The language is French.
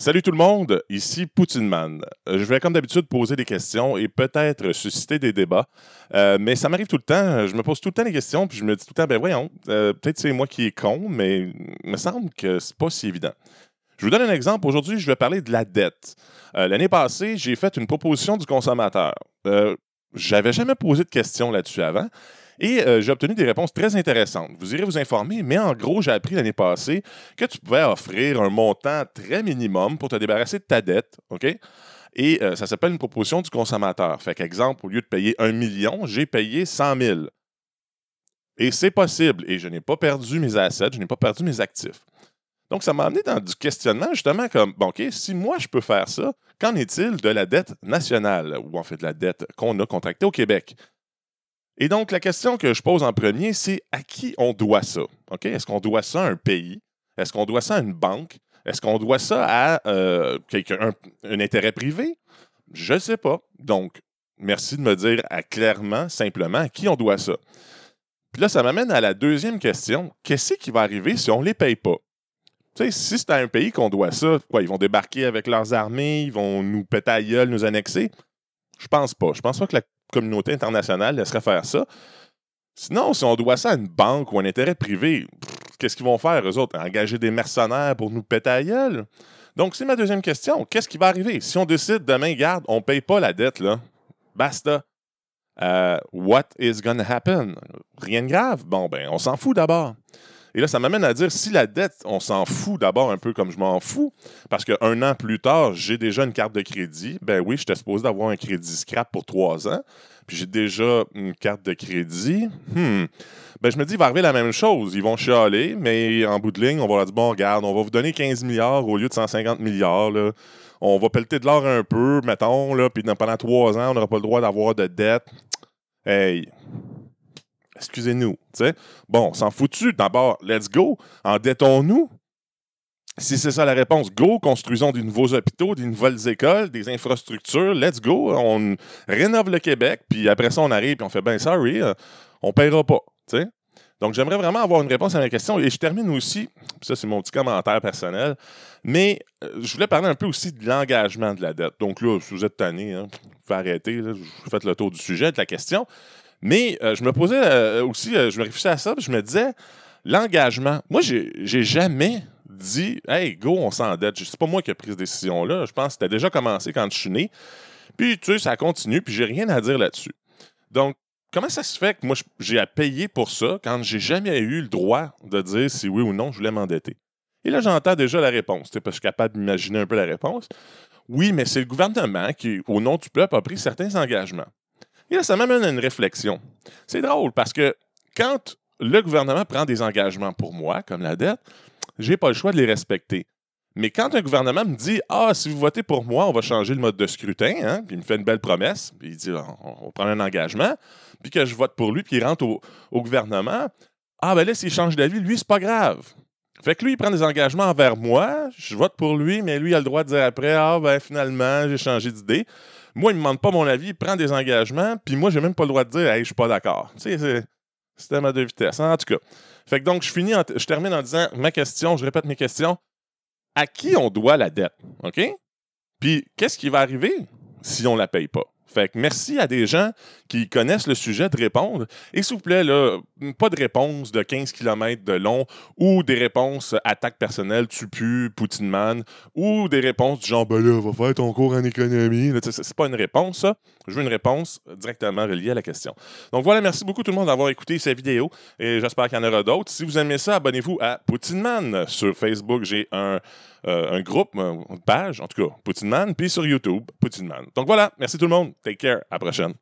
Salut tout le monde, ici Poutineman. Euh, Je vais comme d'habitude poser des questions et peut-être susciter des débats, Euh, mais ça m'arrive tout le temps. Je me pose tout le temps des questions puis je me dis tout le temps, ben voyons, euh, peut-être c'est moi qui est con, mais il me semble que c'est pas si évident. Je vous donne un exemple. Aujourd'hui, je vais parler de la dette. L'année passée, j'ai fait une proposition du consommateur. J'avais jamais posé de questions là-dessus avant. Et euh, j'ai obtenu des réponses très intéressantes. Vous irez vous informer, mais en gros, j'ai appris l'année passée que tu pouvais offrir un montant très minimum pour te débarrasser de ta dette, OK? Et euh, ça s'appelle une proposition du consommateur. Fait qu'exemple, au lieu de payer un million, j'ai payé 100 000. Et c'est possible. Et je n'ai pas perdu mes assets, je n'ai pas perdu mes actifs. Donc, ça m'a amené dans du questionnement, justement, comme, bon, OK, si moi je peux faire ça, qu'en est-il de la dette nationale, ou en fait de la dette qu'on a contractée au Québec? Et donc, la question que je pose en premier, c'est à qui on doit ça? Est-ce qu'on doit ça à un pays? Est-ce qu'on doit ça à une banque? Est-ce qu'on doit ça à euh, un, intérêt privé? Je ne sais pas. Donc, merci de me dire clairement, simplement, à qui on doit ça. Puis là, ça m'amène à la deuxième question. Qu'est-ce qui va arriver si on ne les paye pas? Tu sais, si c'est à un pays qu'on doit ça, quoi, ils vont débarquer avec leurs armées, ils vont nous péter à gueule, nous annexer? Je pense pas. Je pense pas que la communauté internationale laisserait faire ça. Sinon, si on doit ça à une banque ou un intérêt privé, qu'est-ce qu'ils vont faire, eux autres? Engager des mercenaires pour nous péter à gueule? Donc, c'est ma deuxième question. Qu'est-ce qui va arriver? Si on décide demain, garde, on ne paye pas la dette, là, basta. Euh, what is gonna happen? Rien de grave. Bon, ben, on s'en fout d'abord. Et là, ça m'amène à dire, si la dette, on s'en fout d'abord un peu comme je m'en fous, parce qu'un an plus tard, j'ai déjà une carte de crédit, ben oui, j'étais supposé d'avoir un crédit scrap pour trois ans, puis j'ai déjà une carte de crédit, hmm, ben je me dis, il va arriver la même chose. Ils vont chialer, mais en bout de ligne, on va leur dire, bon, regarde, on va vous donner 15 milliards au lieu de 150 milliards. On va pelleter de l'or un peu, mettons, là, puis pendant trois ans, on n'aura pas le droit d'avoir de dette. Hey, excusez-nous. Bon, s'en foutu. D'abord, let's go. Endettons-nous. Si c'est ça la réponse, go, construisons des nouveaux hôpitaux, des nouvelles écoles, des infrastructures, let's go. On rénove le Québec, puis après ça, on arrive et on fait, ben sorry, euh, on paiera pas, tu sais. Donc, j'aimerais vraiment avoir une réponse à ma question. Et je termine aussi, ça c'est mon petit commentaire personnel, mais euh, je voulais parler un peu aussi de l'engagement de la dette. Donc là, si vous êtes tanné, hein, vous pouvez arrêter, je fais le tour du sujet, de la question. Mais euh, je me posais euh, aussi, euh, je me réfléchissais à ça, puis je me disais, l'engagement, moi, j'ai jamais dit, hey, go, on s'endette. C'est pas moi qui ai pris cette décision-là. Je pense que c'était déjà commencé quand je suis né. Puis, tu sais, ça continue, puis j'ai rien à dire là-dessus. Donc, comment ça se fait que moi, j'ai à payer pour ça quand j'ai jamais eu le droit de dire si oui ou non je voulais m'endetter? Et là, j'entends déjà la réponse, parce que je suis capable d'imaginer un peu la réponse. Oui, mais c'est le gouvernement qui, au nom du peuple, a pris certains engagements. Et là, ça m'amène à une réflexion. C'est drôle parce que quand le gouvernement prend des engagements pour moi, comme la dette, j'ai pas le choix de les respecter. Mais quand un gouvernement me dit Ah, si vous votez pour moi, on va changer le mode de scrutin, hein, puis il me fait une belle promesse, puis il dit On, prend un engagement, puis que je vote pour lui, puis il rentre au, au gouvernement, ah, ben là, s'il change d'avis, lui, c'est pas grave. Fait que lui, il prend des engagements envers moi, je vote pour lui, mais lui, il a le droit de dire après Ah, ben finalement, j'ai changé d'idée. Moi, il me demande pas mon avis, il prend des engagements, puis moi, j'ai même pas le droit de dire Hey, je suis pas d'accord. Tu sais, c'est- c'était ma deux vitesses. En tout cas. Fait que donc, je finis, je termine en disant ma question, je répète mes questions. À qui on doit la dette? OK? Puis, qu'est-ce qui va arriver si on la paye pas? Fait que merci à des gens qui connaissent le sujet de répondre. Et s'il vous plaît, là, pas de réponse de 15 km de long ou des réponses attaque personnelle, tu pues, Poutine man, ou des réponses du genre, ben là, va faire ton cours en économie. C'est pas une réponse, ça. Je veux une réponse directement reliée à la question. Donc voilà, merci beaucoup tout le monde d'avoir écouté cette vidéo et j'espère qu'il y en aura d'autres. Si vous aimez ça, abonnez-vous à Poutine Man. Sur Facebook, j'ai un, euh, un groupe, une page, en tout cas, Poutine Man, puis sur YouTube, Poutine Man. Donc voilà, merci tout le monde. Take care. À la prochaine.